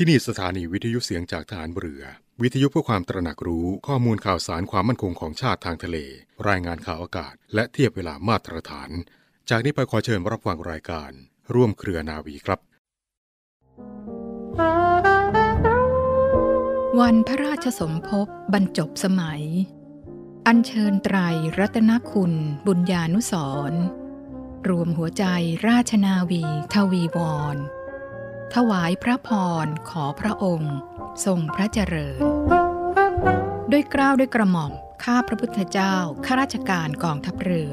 ที่นี่สถานีวิทยุเสียงจากฐานเรือ วิทยุเพื่อความตระหนักรู้ข้อมูลข่าวสารความมั่นคงของชาติทางทะเล รายงานข่าวอากาศ และเทียบเวลามาตรฐาน จากนี้ไปขอเชิญรับฟังรายการ ร่วมเครือนาวีครับ วันพระราชสมภพบรรจบสมัย อัญเชิญไตรรัตนคุณบุญญานุสรรวมหัวใจราชนาวีทวีวร ถวายพระพรขอพระองค์ ทรงพระเจริญ ด้วยกล้าวด้วยกระหม่อม ข้าพระพุทธเจ้า ข้าราชการกองทัพเรือ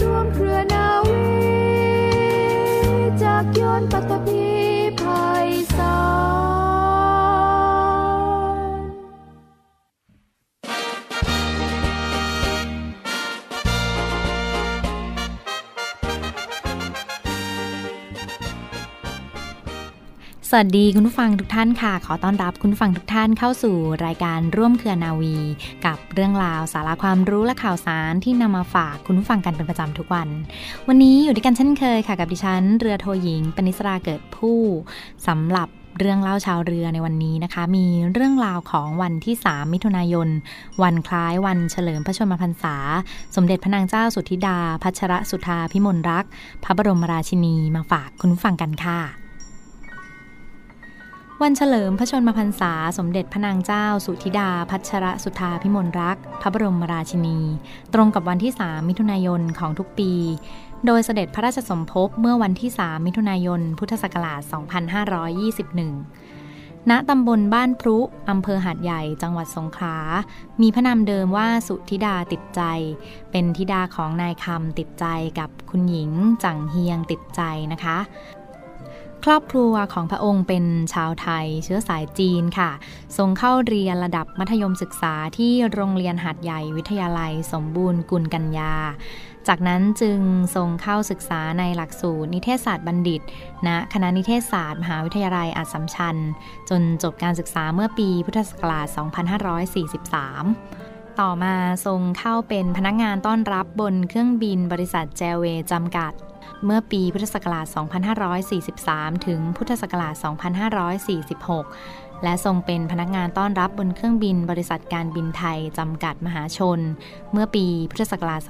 ร่วมเครือนาวีจากยนต์ปัตตภี สวัสดีคุณผู้ฟังทุกท่านค่ะ ขอต้อนรับคุณผู้ฟังทุกท่านเข้าสู่รายการร่วมเครือนาวี กับเรื่องราวสาระความรู้และข่าวสารที่นำมาฝากคุณผู้ฟังกันเป็นประจำทุกวัน วันนี้อยู่ด้วยกันเช่นเคยค่ะ กับดิฉัน เรือโทหญิงปณิสราเกิดผู้สำหรับเรื่องเล่าชาวเรือในวันนี้นะคะ มีเรื่องราวของวันที่ 3 มิถุนายน วันคล้ายวันเฉลิมพระชนมพรรษา สมเด็จพระนางเจ้าสุธิดา พัชรสุธาพิมลรักษ์พระบรมราชินีมาฝากคุณผู้ฟังกันค่ะ วันเฉลิมพระชนมพรรษาสมเด็จพระนางเจ้า สุธิดา พัชรสุธาพิมลรักษ์พระบรมราชินี ตรงกับวันที่ 3 มิถุนายนของทุกปี โดยเสด็จพระราชสมภพเมื่อวันที่ 3 มิถุนายน พุทธศักราช 2521 ณ ตำบลบ้านพรุ อำเภอหาดใหญ่ จังหวัดสงขลา มีพระนามเดิมว่าสุธิดาติดใจ เป็นธิดาของนายคำติดใจกับคุณหญิง จังเฮียงติดใจนะคะ ครอบครัวของพระองค์เป็นชาวไทยเชื้อสายจีนค่ะ ทรงเข้าเรียนระดับมัธยมศึกษาที่โรงเรียนหัดใหญ่วิทยาลัยสมบูรณ์กุลกัญญา จากนั้นจึงทรงเข้าศึกษาในหลักสูตรนิเทศศาสตร์บัณฑิตณคณะนิเทศศาสตร์มหาวิทยาลัยอัสสัมชัญ จนจบการศึกษาเมื่อปีพุทธศักราช 2543ต่อมาทรงเข้าเป็นพนักงานต้อนรับบนเครื่องบินบริษัทแจเวจำกัด เมื่อปีพุทธศักราช 2543 ถึงพุทธศักราช 2546 และทรงเป็นพนักงานต้อนรับบนเครื่องบินบริษัทการบินไทย จำกัดมหาชน เมื่อปีพุทธศักราช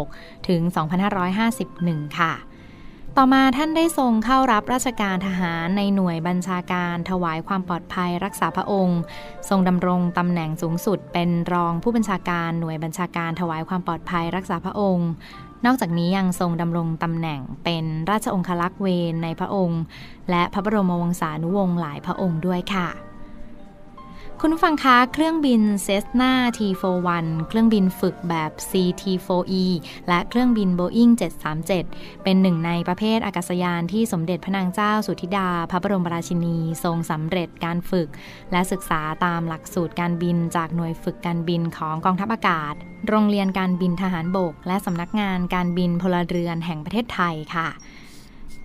2546 ถึง 2551 ค่ะต่อมาท่านได้ทรงเข้ารับราชการทหารในหน่วยบัญชาการถวายความปลอดภัยรักษาพระองค์ ทรงดำรงตำแหน่งสูงสุดเป็นรองผู้บัญชาการหน่วยบัญชาการถวายความปลอดภัยรักษาพระองค์ นอกจากนี้ยังทรงดำรงตำแหน่งเป็นราชองคลักษ์เวนในพระองค์ และพระบรมวงศานุวงศ์หลายพระองค์ด้วยค่ะ คุณผู้ฟังคะเครื่องบินเซสนา T41 เครื่องบินฝึกแบบ CT4E และเครื่องบิน Boeing 737 เป็นหนึ่งในประเภทอากาศยานที่สมเด็จพระนางเจ้าสุธิดา พระบรมราชินี ทรงสำเร็จการฝึก และศึกษาตามหลักสูตรการบินจากหน่วยฝึกการบินของกองทัพอากาศ โรงเรียนการบินทหารบก และสำนักงานการบินพลเรือนแห่งประเทศไทยค่ะ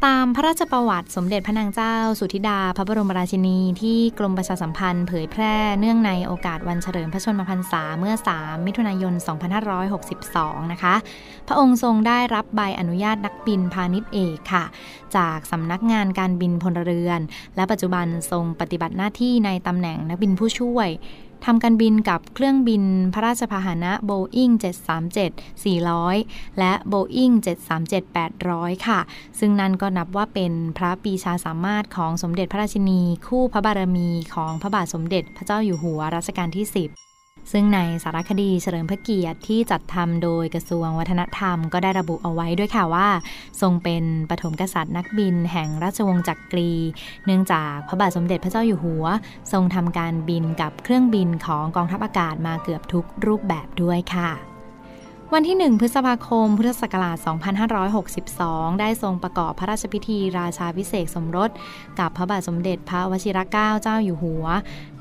ตามพระราชประวัติสมเด็จพระนางเจ้า สุธิดา พระบรมราชินี ที่กรมประชาสัมพันธ์เผยแพร่เนื่องในโอกาสวันเฉลิมพระชนมพรรษาเมื่อ 3 มิถุนายน 2562 นะคะ พระองค์ทรงได้รับใบอนุญาตนักบินพาณิชย์เอกค่ะ จากสำนักงานการบินพลเรือน และปัจจุบันทรงปฏิบัติหน้าที่ในตำแหน่งนักบินผู้ช่วย ทำการบินกับเครื่องบินพระราชพาหนะ Boeing 737 400 และ Boeing 737 800 ค่ะ ซึ่งนั่นก็นับว่าเป็นพระปีชาสามารถของสมเด็จพระราชินี คู่พระบารมีของพระบาทสมเด็จพระเจ้าอยู่หัวรัชกาลที่ 10 ซึ่งในสารคดีเฉลิมพระเกียรติที่จัดทำโดยกระทรวงวัฒนธรรมก็ได้ระบุเอาไว้ด้วยค่ะว่า ทรงเป็นปฐมกษัตริย์นักบินแห่งราชวงศ์จักรี เนื่องจากพระบาทสมเด็จพระเจ้าอยู่หัว ทรงทำการบินกับเครื่องบินของกองทัพอากาศมาเกือบทุกรูปแบบด้วยค่ะ วันที่ 1 พฤษภาคม พุทธศักราช 2562 ได้ทรงประกอบพระราชพิธีราชาพิเศษสมรส กับพระบาทสมเด็จพระวชิรเกล้าเจ้าอยู่หัว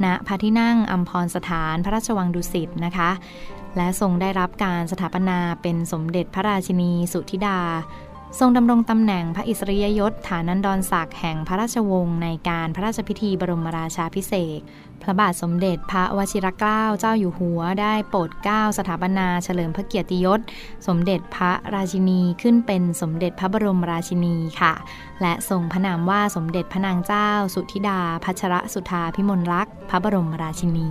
ณ พระที่นั่งอัมพรสถานพระราชวังดุสิตนะคะ และทรงได้รับการสถาปนาเป็นสมเด็จพระราชินีสุธิดา ทรงดำรงตำแหน่งพระอิสริยยศฐานันดรศักดิ์แห่งพระราชวงศ์ในการพระราชพิธีบรมราชาพิเศษ พระบาทสมเด็จพระวชิรเกล้าเจ้าอยู่หัวได้โปรดเกล้าสถาปนาเฉลิมพระเกียรติยศ สมเด็จพระราชินีขึ้นเป็นสมเด็จพระบรมราชินีค่ะ และทรงพระนามว่าสมเด็จพระนางเจ้า สุธิดา พัชรสุธาพิมลรักษ์พระบรมราชินี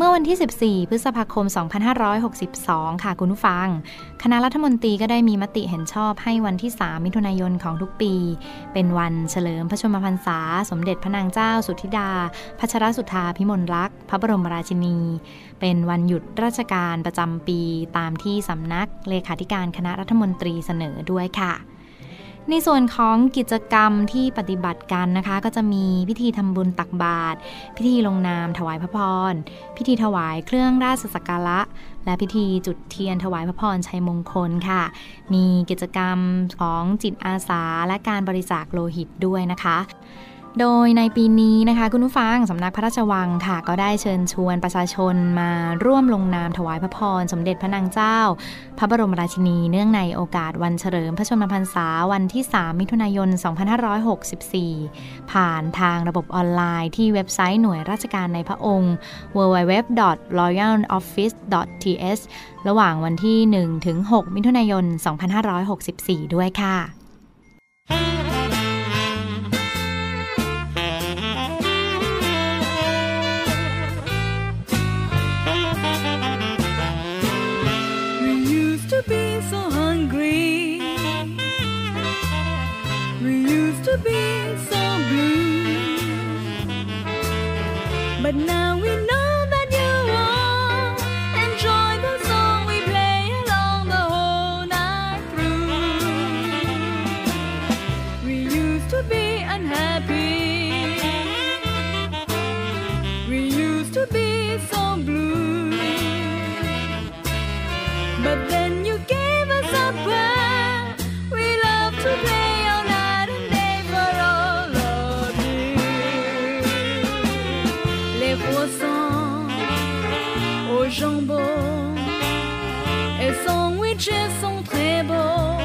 เมื่อวันที่ 14 พฤษภาคม 2562 ค่ะคุณผู้ฟัง คณะรัฐมนตรีก็ได้มีมติเห็นชอบให้วันที่ 3 มิถุนายนของทุกปี เป็นวันเฉลิมพระชนมพรรษา สมเด็จพระนางเจ้าสุธิดา พัชรสุธาพิมลรักษ์ พระบรมราชินี เป็นวันหยุดราชการประจำปีตามที่สำนักเลขาธิการคณะรัฐมนตรีเสนอด้วยค่ะ ในส่วนของกิจกรรมที่ปฏิบัติกันนะคะ ก็จะมีพิธีทำบุญตักบาตรพิธีลงนามถวายพระพร พิธีถวายเครื่องราชสักการะ และพิธีจุดเทียนถวายพระพรชัยมงคลค่ะ มีกิจกรรมของจิตอาสาและการบริจาคโลหิตด้วยนะคะ โดยในปีนี้นะคะคุณผู้ฟังสำนักพระราชวังค่ะ ก็ได้เชิญชวนประชาชนมาร่วมลงนามถวายพระพร สมเด็จพระนางเจ้า พระบรมราชินี เนื่องในโอกาสวันเฉลิมพระชนมพรรษาวันที่ 3 มิถุนายน 2564 ผ่านทางระบบออนไลน์ที่เว็บไซต์หน่วยราชการในพระองค์ www.royaloffice.th ระหว่างวันที่ 1-6 มิถุนายน 2564 ด้วยค่ะ sont très beaux.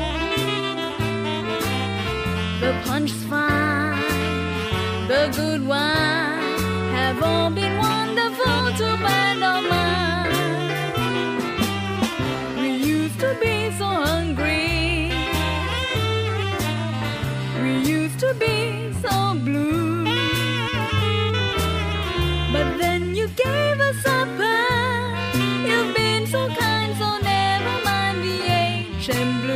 Le punch j'aime bleu.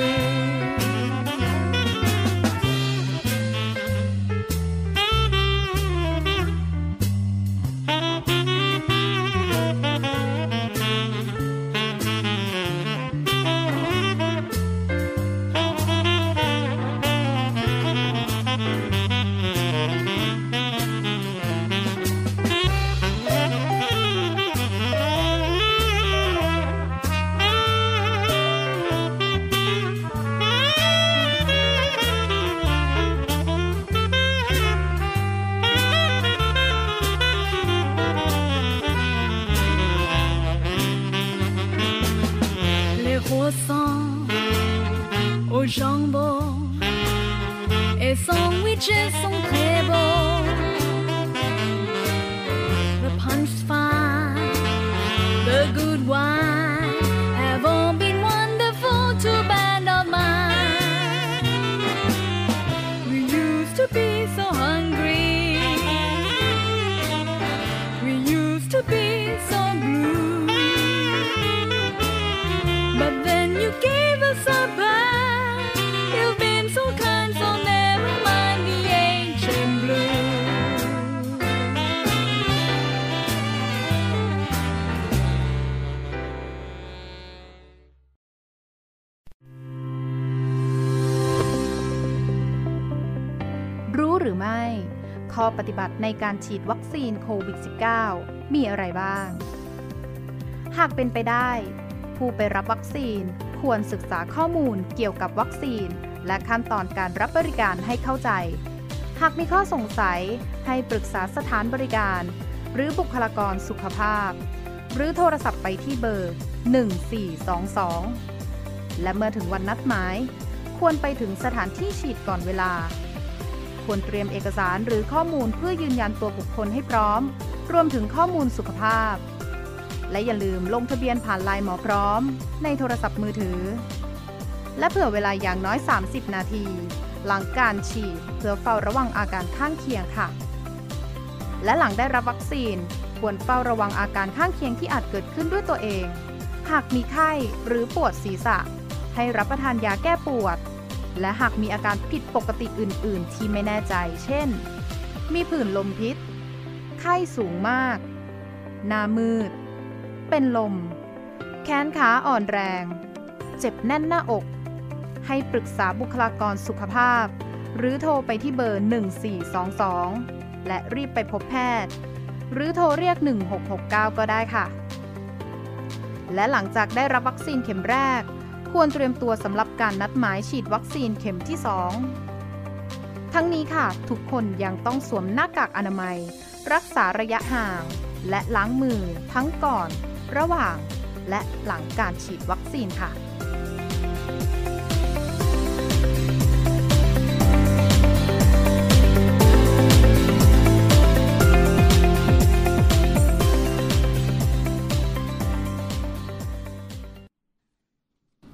Jambon. Et sandwiches sont très ข้อปฏิบัติในการฉีดวัคซีนโควิด -19 มีอะไรบ้าง หากเป็นไปได้ ผู้ไปรับวัคซีนควรศึกษาข้อมูลเกี่ยวกับวัคซีน และขั้นตอนการรับบริการให้เข้าใจ หากมีข้อสงสัยให้ปรึกษาสถานบริการ หรือบุคลากรสุขภาพ หรือโทรศัพท์ไปที่เบอร์ 1422 และเมื่อถึงวันนัดหมาย ควรไปถึงสถานที่ฉีดก่อนเวลา ควรเตรียมเอกสารหรือข้อมูลเพื่อยืนยันตัวบุคคลให้พร้อม รวมถึงข้อมูลสุขภาพ และอย่าลืมลงทะเบียนผ่านไลน์หมอพร้อม ในโทรศัพท์มือถือ และเผื่อเวลาอย่างน้อย 30 นาที หลังการฉีดเพื่อเฝ้าระวังอาการข้างเคียงค่ะ และหลังได้รับวัคซีนควรเฝ้าระวังอาการข้างเคียงที่อาจเกิดขึ้นด้วยตัวเอง หากมีไข้หรือปวดศีรษะ ให้รับประทานยาแก้ปวด และหากมีอาการผิดปกติอื่น ๆ ที่ไม่แน่ใจ เช่น มีผื่นลมพิษ ไข้สูงมาก หน้ามืด เป็นลม แขนขาอ่อนแรง เจ็บแน่นหน้าอก ให้ปรึกษาบุคลากรสุขภาพ หรือโทรไปที่เบอร์ 1422 และรีบไปพบแพทย์ หรือโทรเรียก 1669 ก็ได้ค่ะ และหลังจากได้รับวัคซีนเข็มแรก ควรเตรียมตัวสำหรับการนัดหมายฉีดวัคซีนเข็มที่ 2 ทั้งนี้ค่ะ ทุกคนยังต้องสวมหน้ากากอนามัย รักษาระยะห่าง และล้างมือทั้งก่อน ระหว่าง และหลังการฉีดวัคซีนค่ะ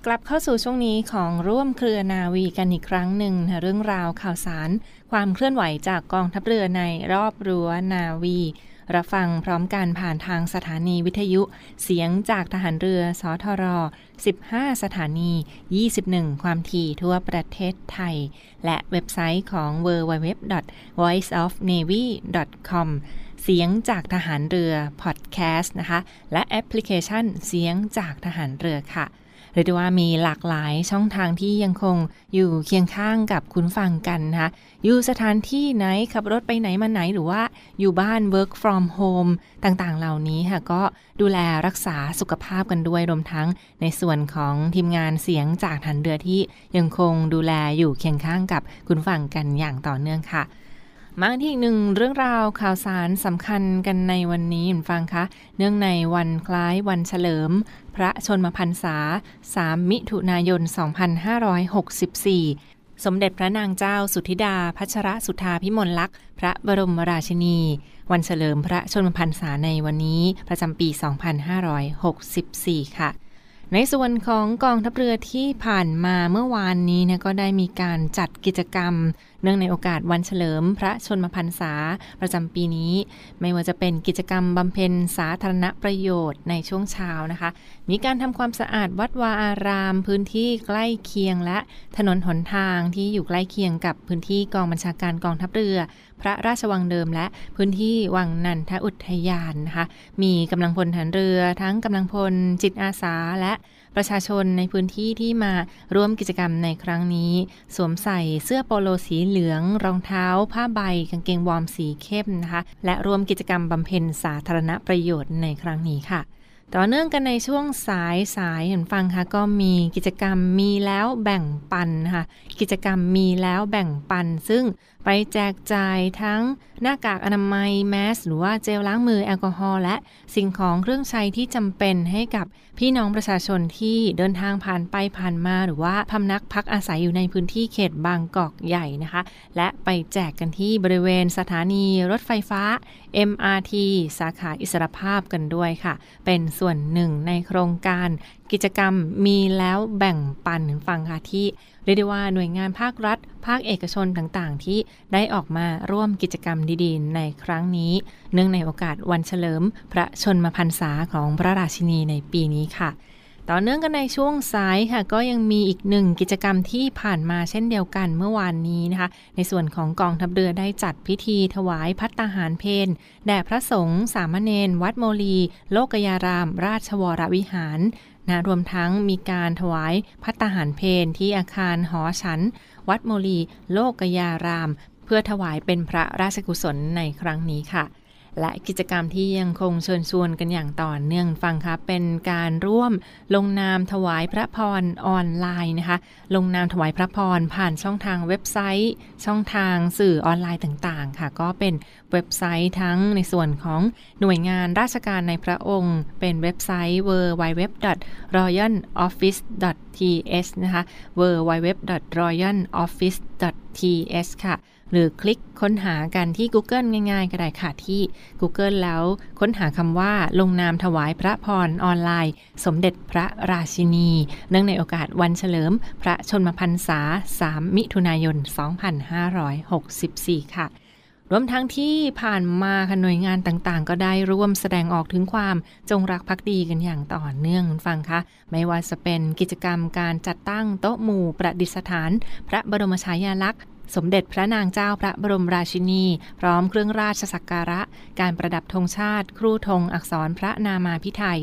กลับเข้าสู่ช่วงนี้ของร่วมเครือนาวีกันอีกครั้งหนึ่งนะเรื่องราวข่าวสาร ความเคลื่อนไหวจากกองทัพเรือในรอบรั้วนาวี รับฟังพร้อมกันผ่านทางสถานีวิทยุ เสียงจากทหารเรือสทร 15 สถานี 21 ความถี่ทั่วประเทศไทย และเว็บไซต์ของ www.voiceofnavy.com เสียงจากทหารเรือพอดแคสต์นะคะ และแอปพลิเคชันเสียงจากทหารเรือค่ะ เรียกได้ว่ามีหลากหลายช่องทางที่ยังคงอยู่เคียงข้างกับคุณฟังกันนะคะอยู่สถานที่ไหนขับรถไปไหนมาไหนหรือว่าอยู่บ้าน work from home ต่างๆ เหล่านี้ค่ะก็ดูแลรักษาสุขภาพกันด้วยรวมทั้งในส่วนของทีมงานเสียงจากฐานเรือที่ยังคงดูแลอยู่เคียงข้างกับคุณฟังกันอย่างต่อเนื่องค่ะ มาที่อีกหนึ่งเรื่องราวข่าวสารสำคัญกันในวันนี้คุณฟังคะ เนื่องในวันคล้ายวันเฉลิม พระชนมพรรษา 3 มิถุนายน 2564 สมเด็จพระนางเจ้าสุธิดา พัชรสุธาพิมลลักษณ์ พระบรมราชินี วันเฉลิมพระชนมพรรษาในวันนี้ประจำปี 2564 ค่ะในส่วนของกองทัพเรือที่ผ่านมาเมื่อวานนี้นะก็ได้มีการจัดกิจกรรม เนื่องในโอกาสวันเฉลิมพระชนมพรรษาประจำปีนี้ ไม่ว่าจะเป็นกิจกรรมบำเพ็ญสาธารณประโยชน์ในช่วงเช้านะคะ มีการทำความสะอาดวัดวาอาราม พื้นที่ใกล้เคียงและถนนหนทางที่อยู่ใกล้เคียงกับพื้นที่กองบัญชาการกองทัพเรือ พระราชวังเดิมและพื้นที่วังนันทอุทยานนะคะ มีกำลังพลฐานเรือทั้งกำลังพลจิตอาสาและ ประชาชนในพื้นที่ที่มาร่วมกิจกรรมในครั้งนี้ สวมใส่เสื้อโปโลสีเหลือง รองเท้า ผ้าใบ กางเกงวอร์มสีเข้มนะคะ และร่วมกิจกรรมบำเพ็ญสาธารณประโยชน์ในครั้งนี้ค่ะ ต่อเนื่องกันในช่วงสายสายเห็นฟังค่ะก็มีกิจกรรมมีแล้วแบ่งปันนะคะกิจกรรมมีแล้วแบ่งปัน ซึ่งไปแจกจ่ายทั้งหน้ากากอนามัยแมสหรือว่าเจลล้างมือแอลกอฮอล์และสิ่งของเครื่องใช้ที่จำเป็นให้กับพี่น้องประชาชนที่เดินทางผ่านไปผ่านมา หรือว่าพำนักพักอาศัยอยู่ในพื้นที่เขตบางกอกใหญ่นะคะ และไปแจกกันที่บริเวณสถานีรถไฟฟ้า MRT สาขาอิสรภาพกันด้วยค่ะ เป็นส่วนหนึ่งในโครงการกิจกรรมมีแล้วแบ่งปันฟังค่ะที่เรียกได้ว่าหน่วยงานภาครัฐ ภาคเอกชนต่างๆ ที่ได้ออกมาร่วมกิจกรรมดีๆ ในครั้งนี้ เนื่องในโอกาสวันเฉลิม พระชนมพรรษาของพระราชินีในปีนี้ค่ะ ต่อเนื่องกันในช่วงสายค่ะ ก็ยังมีอีกหนึ่งกิจกรรมที่ผ่านมาเช่นเดียวกันเมื่อวานนี้นะคะ ในส่วนของกองทัพเรือได้จัดพิธีถวายพัตตาหารเพนแด่พระสงฆ์สามเณรวัดโมลี โลกยาราม ราชวรวิหารนะรวมทั้งมีการถวายพัตตาหารเพนที่อาคารหอฉัน วัดโมลี โลกยาราม เพื่อถวายเป็นพระราชกุศลในครั้งนี้ค่ะ และกิจกรรมที่ยังคงเชิญชวนกันอย่างต่อเนื่องฟังคะเป็นการร่วมลงนามถวายพระพรออนไลน์นะคะ ลงนามถวายพระพรผ่านช่องทางเว็บไซต์ ช่องทางสื่อออนไลน์ต่างๆ ค่ะ ก็เป็นเว็บไซต์ทั้งในส่วนของหน่วยงานราชการในพระองค์ เป็นเว็บไซต์ www.royaloffice.th นะคะ www.royaloffice.th ค่ะ หรือคลิกค้นหากันที่ Google ง่ายๆ ก็ได้ค่ะที่ Google แล้วค้นหาคำว่าลงนามถวายพระพรออนไลน์ สมเด็จพระราชินี เนื่องในโอกาสวันเฉลิม พระชนมพรรษา 3 มิถุนายน 2564 ค่ะรวมทั้งที่ผ่านมาค่ะหน่วยงานต่างๆ ก็ได้ร่วมแสดงออกถึงความจงรักภักดีกันอย่างต่อเนื่องฟังคะ ไม่ว่าจะเป็นกิจกรรมการจัดตั้งโต๊ะหมู่ประดิษฐาน พระบรมฉายาลักษณ์ สมเด็จพระนางเจ้าพระบรมราชินี พร้อมเครื่องราชสักการะ การประดับธงชาติ ครูธงอักษรพระนามาพิไทย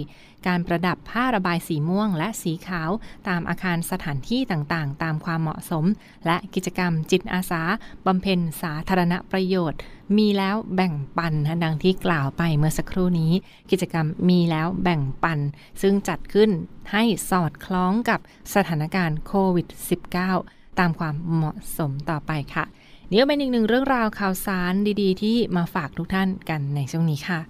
การประดับผ้าระบายสีม่วงและสีขาว ตามอาคารสถานที่ต่างๆ ตามความเหมาะสม และกิจกรรมจิตอาสาบำเพ็ญสาธารณประโยชน์ มีแล้วแบ่งปันดังที่กล่าวไปเมื่อสักครู่นี้ กิจกรรมมีแล้วแบ่งปัน ซึ่งจัดขึ้นให้สอดคล้องกับสถานการณ์โควิด -19 ตามความเหมาะสมต่อไปค่ะนี่ก็เป็นอีกหนึ่งเรื่องราวข่าวสารดีๆ ที่มาฝากทุกท่านกันในช่วงนี้ค่ะ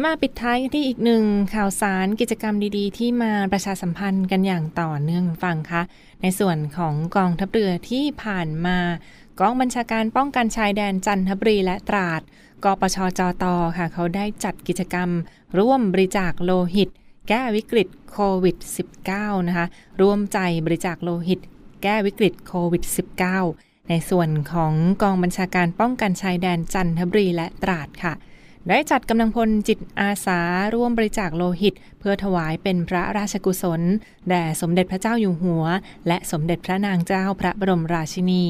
และมาปิดท้ายที่อีกหนึ่งข่าวสารกิจกรรมดีๆ ที่มาประชาสัมพันธ์กันอย่างต่อเนื่องฟังคะในส่วนของกองทัพเรือที่ผ่านมากองบัญชาการป้องกันชายแดนจันทบุรีและตราดกปชจตค่ะ เขาได้จัดกิจกรรม ร่วมบริจาคโลหิต แก้วิกฤตโควิด -19 นะคะร่วมใจบริจาคโลหิต แก้วิกฤตโควิด -19 ในส่วนของกองบัญชาการป้องกันชายแดนจันทบุรีและตราดค่ะ ได้จัดกำลังพลจิตอาสาร่วมบริจาคโลหิต เพื่อถวายเป็นพระราชกุศล แด่สมเด็จพระเจ้าอยู่หัว และสมเด็จพระนางเจ้าพระบรมราชินี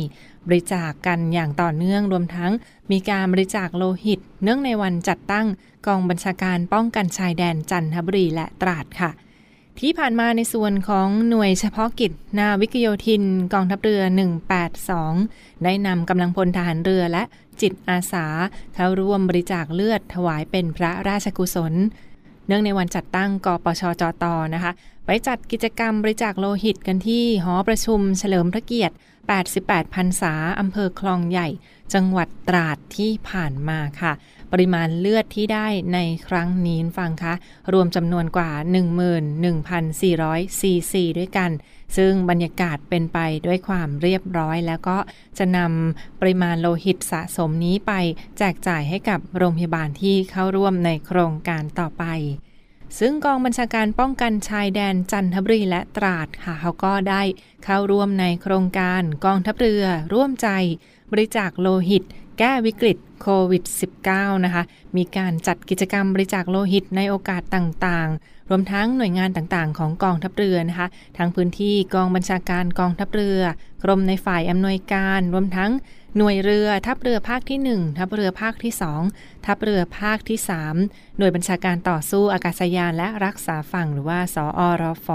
บริจาคกกันอย่างต่อเนื่องรวมทั้ง มีการบริจาคโลหิต เนื่องในวันจัดตั้งกองบัญชาการป้องกันชายแดนจันทบุรีและตราดค่ะ ที่ผ่านมาในส่วนของหน่วยเฉพาะกิจ นาวิกโยธิน กองทัพเรือ 182 ได้นำกำลังพลทหารเรือและจิตอาสา เข้าร่วมบริจาคเลือดถวายเป็นพระราชกุศล เนื่องในวันจัดตั้งกปชจตนะคะ ไปจัดกิจกรรมบริจาคโลหิตกันที่หอประชุมเฉลิมพระเกียรติ 88 พรรษาอำเภอคลองใหญ่ จังหวัดตราดที่ผ่านมาค่ะ ปริมาณเลือดที่ได้ในครั้งนี้ฟังคะ รวมจำนวนกว่า 11,400ซีซีด้วยกัน ซึ่งบรรยากาศเป็นไปด้วยความเรียบร้อย แล้วก็จะนำปริมาณโลหิตสะสมนี้ไปแจกจ่ายให้กับโรงพยาบาลที่เข้าร่วมในโครงการต่อไปซึ่งกองบัญชาการป้องกันชายแดนจันทบุรีและตราดค่ะเขาก็ได้เข้าร่วมในโครงการกองทัพเรือร่วมใจ บริจาคโลหิต แก้วิกฤตโควิด -19 นะคะ มีการจัดกิจกรรมบริจาคโลหิตในโอกาสต่างๆ รวมทั้งหน่วยงานต่างๆ ของกองทัพเรือนะคะ ทั้งพื้นที่กองบัญชาการกองทัพเรือ กรมในฝ่ายอำนวยการ รวมทั้งหน่วยเรือทัพเรือภาคที่ 1 ทัพเรือภาคที่ 2 ทัพเรือภาคที่ 3 หน่วยบัญชาการต่อสู้อากาศยานและรักษาฝั่งหรือว่าสอรฟ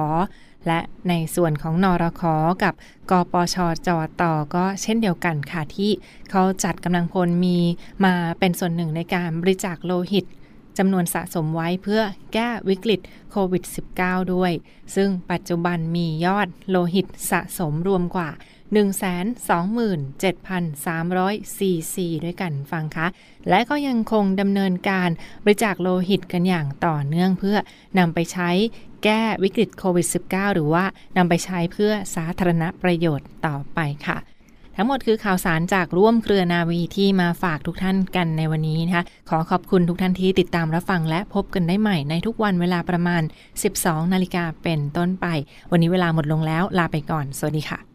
และในส่วนของนอรคกับกปชจอต่อก็เช่นเดียวกันค่ะที่เขาจัดกำลังพลมีมาเป็นส่วนหนึ่งในการบริจาคโลหิตจำนวนสะสมไว้เพื่อแก้วิกฤตโควิด -19 ด้วย ซึ่งปัจจุบันมียอดโลหิตสะสมรวมกว่า 127,300ซีซีด้วยกันฟังคะ และก็ยังคงดำเนินการบริจาคโลหิตกันอย่างต่อเนื่องเพื่อนำไปใช้แก้วิกฤตโควิด -19 หรือว่านำไปใช้เพื่อสาธารณประโยชน์ต่อไปค่ะทั้งหมดคือข่าวสารจากร่วมเครือนาวีที่มาฝากทุกท่านกันในวันนี้นะคะ ขอขอบคุณทุกท่านที่ติดตามรับฟังและพบกันได้ใหม่ในทุกวันเวลาประมาณ 12 นาฬิกาเป็นต้นไป วันนี้เวลาหมดลงแล้วลาไปก่อน สวัสดีค่ะ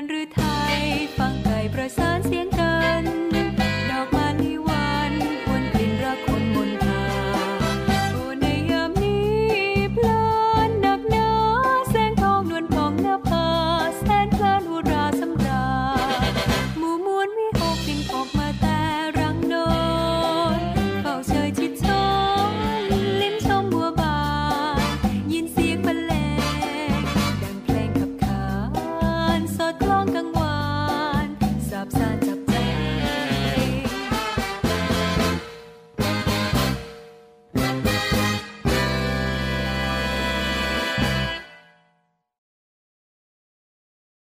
เพลินหรือไท